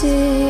trusted.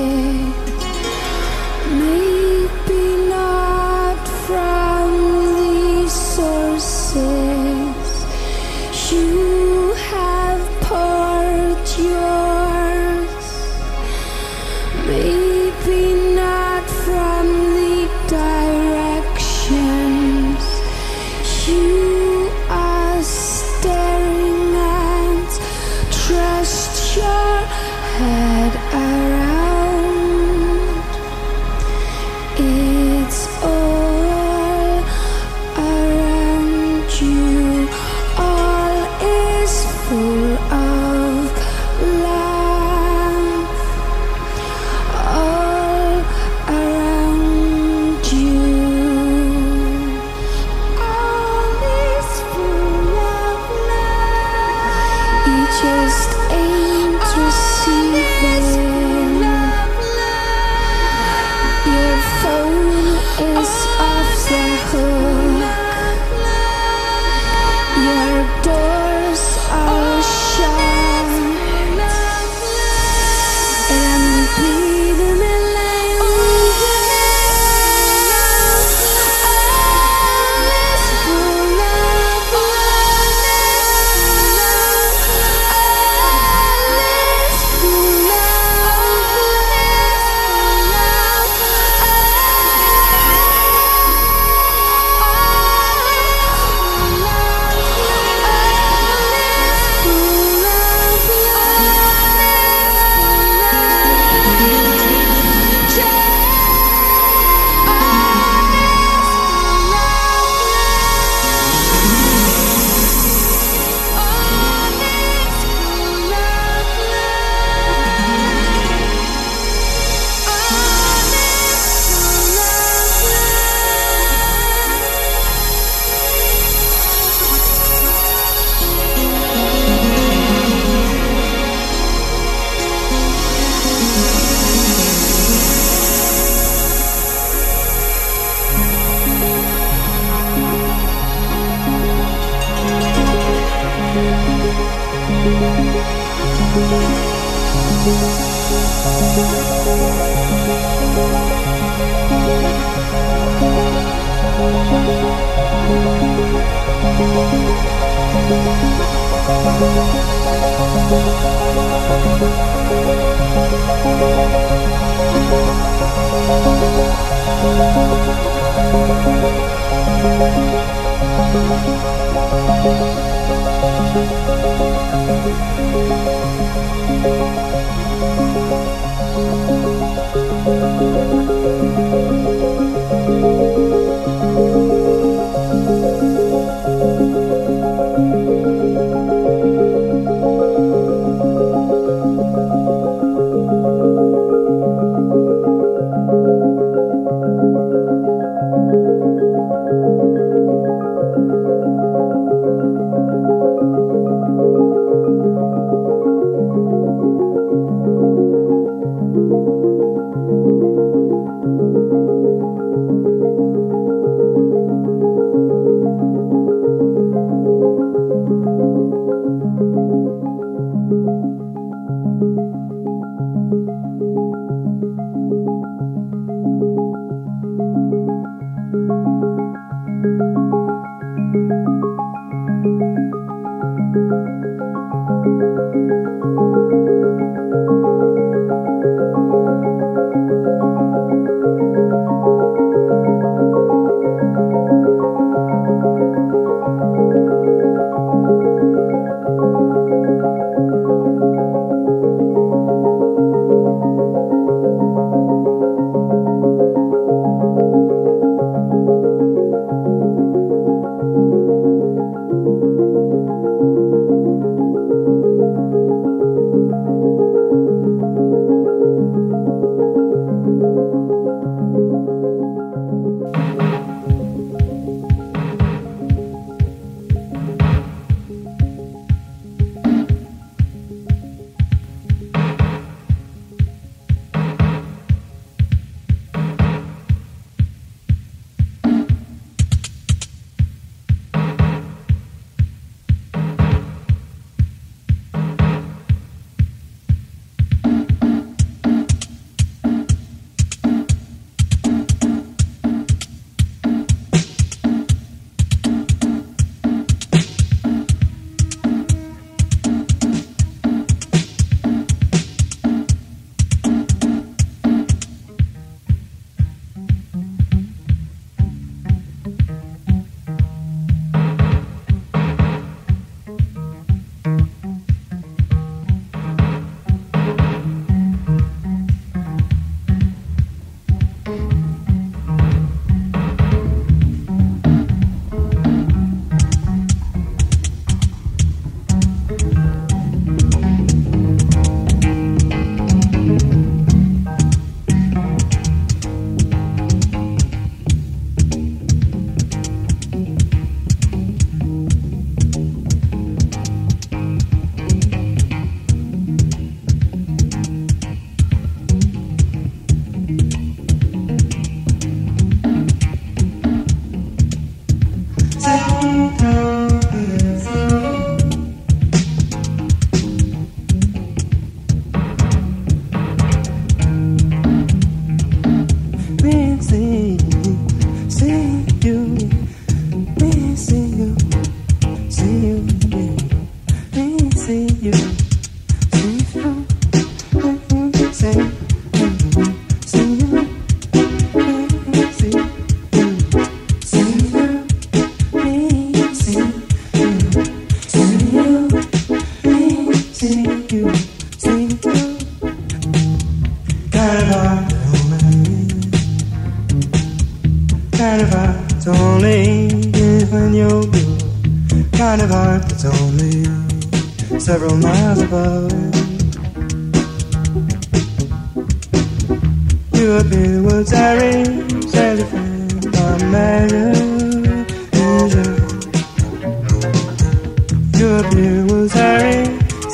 Raise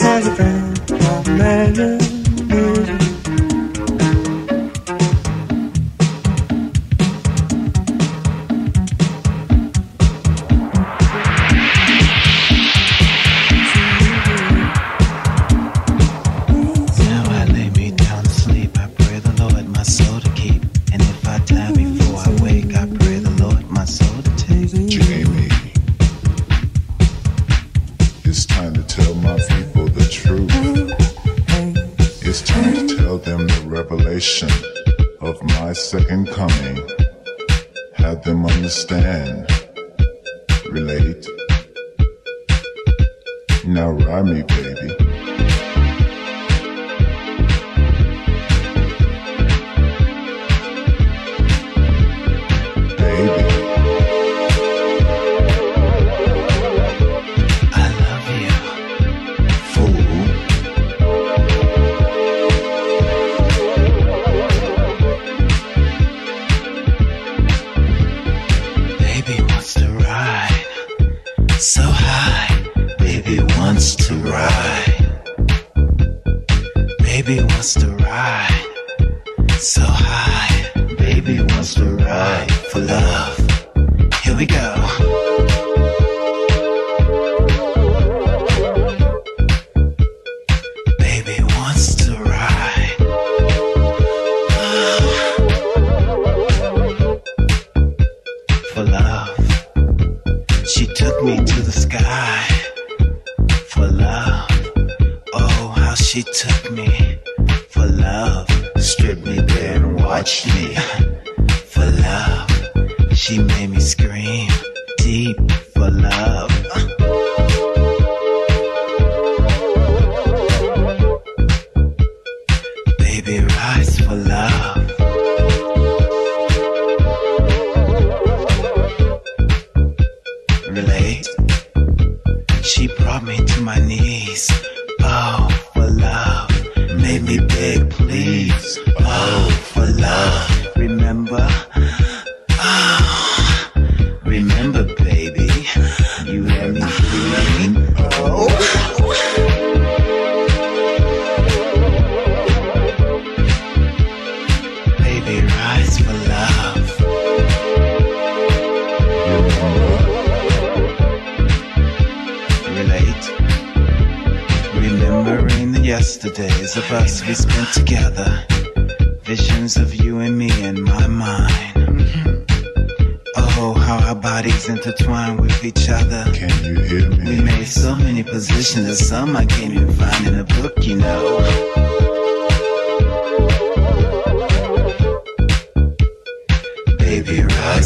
as a friend on measure. baby, rise for love.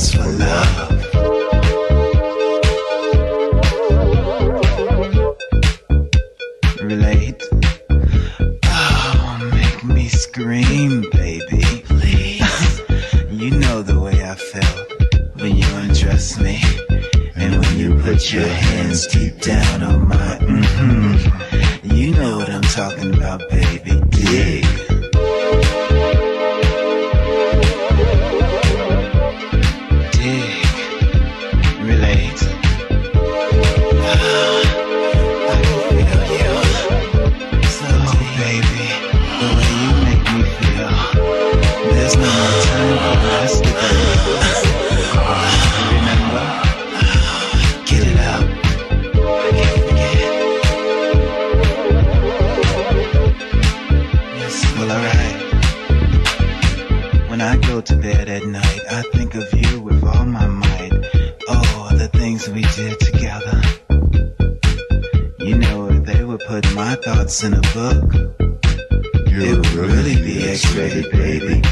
For love. night. I think of you with all my might. Oh, the things we did together. You know, if they would put my thoughts in a book, you it would really, really be X-rated, baby.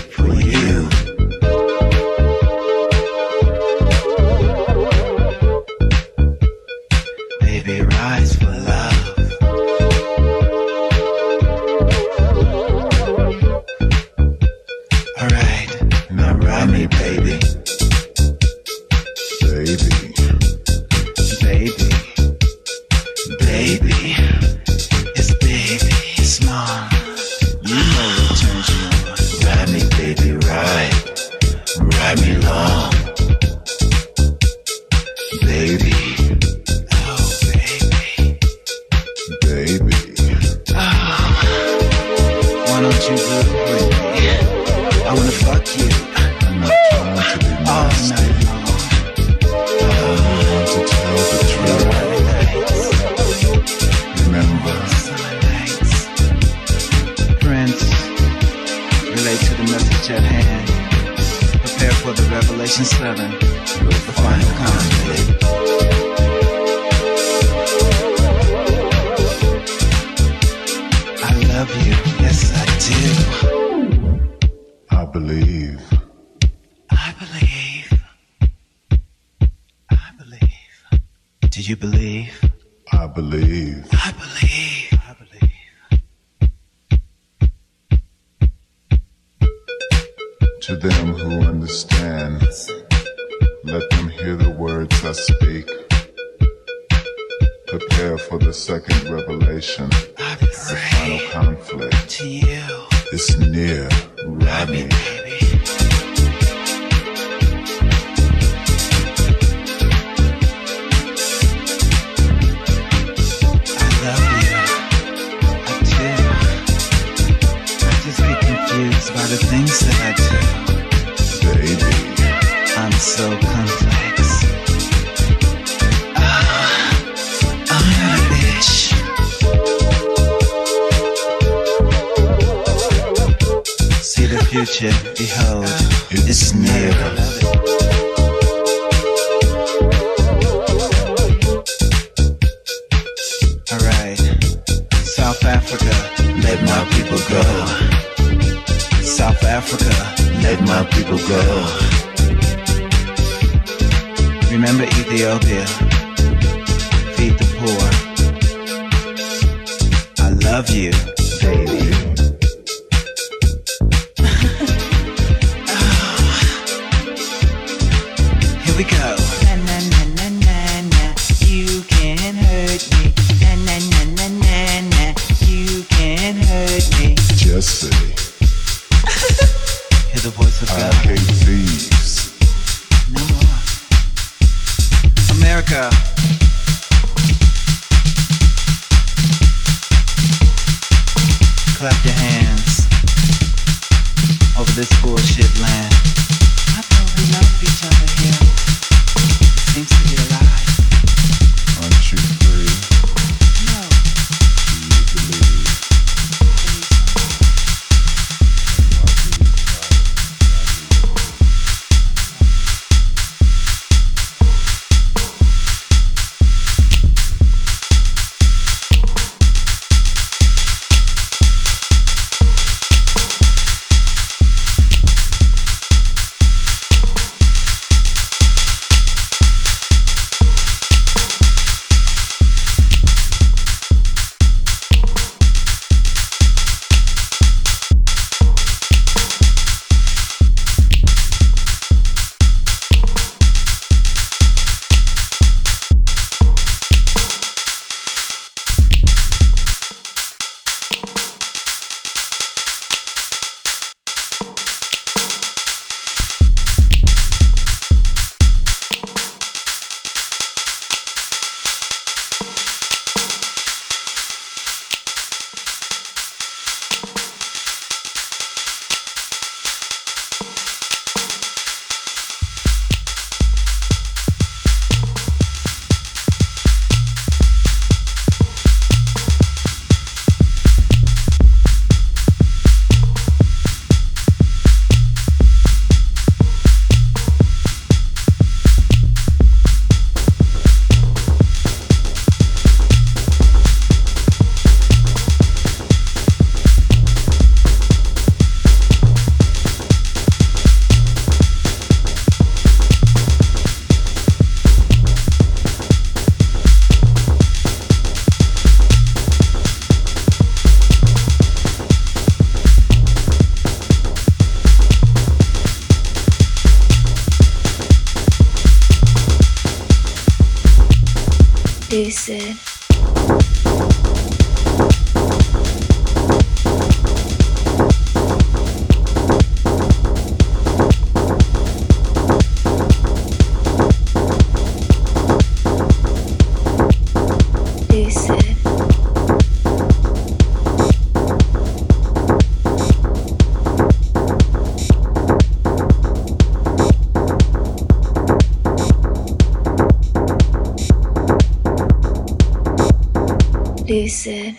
They said,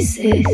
This is